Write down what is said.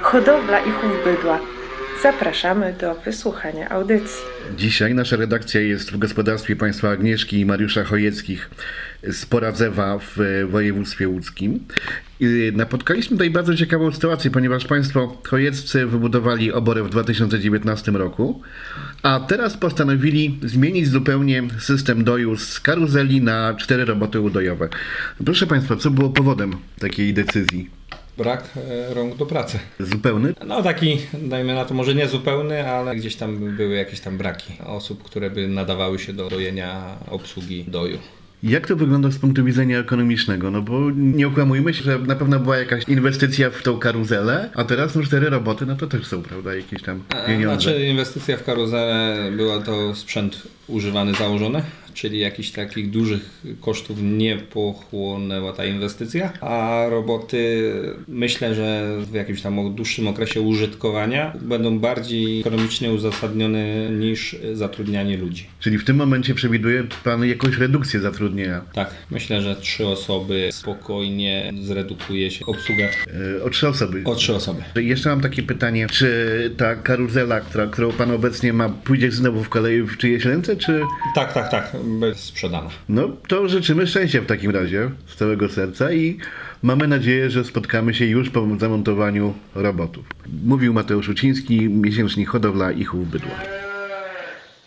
hodowla i chów bydła. Zapraszamy do wysłuchania audycji. Dzisiaj nasza redakcja jest w gospodarstwie państwa Agnieszki i Mariusza Chojeckich z Poradzewa w województwie łódzkim. Napotkaliśmy tutaj bardzo ciekawą sytuację, ponieważ państwo chojeccy wybudowali oborę w 2019 roku, a teraz postanowili zmienić zupełnie system doju z karuzeli na cztery roboty udojowe. Proszę państwa, co było powodem takiej decyzji? Brak e, rąk do pracy. Zupełny? No taki, dajmy na to, może nie zupełny, ale gdzieś tam były jakieś tam braki osób, które by nadawały się do dojenia obsługi doju. Jak to wygląda z punktu widzenia ekonomicznego? No bo nie okłamujmy się, że na pewno była jakaś inwestycja w tą karuzelę, a teraz no cztery roboty, no to też są, prawda, jakieś tam pieniądze. Znaczy inwestycja w karuzelę była to sprzęt używany, założony, czyli jakichś takich dużych kosztów nie pochłonęła ta inwestycja, a roboty myślę, że w jakimś tam dłuższym okresie użytkowania będą bardziej ekonomicznie uzasadnione niż zatrudnianie ludzi. Czyli w tym momencie przewiduje Pan jakąś redukcję zatrudnienia? Tak, myślę, że trzy osoby spokojnie zredukuje się obsługę E, O trzy osoby. o trzy osoby. Jeszcze mam takie pytanie, czy ta karuzela, która, którą Pan obecnie ma, pójdzie znowu w kolei w czyjeś ręce, czy... Tak, tak, tak, będzie sprzedana. No to życzymy szczęścia w takim razie, z całego serca i mamy nadzieję, że spotkamy się już po zamontowaniu robotów. Mówił Mateusz Uciński, miesięcznik Hodowla i Chów Bydła.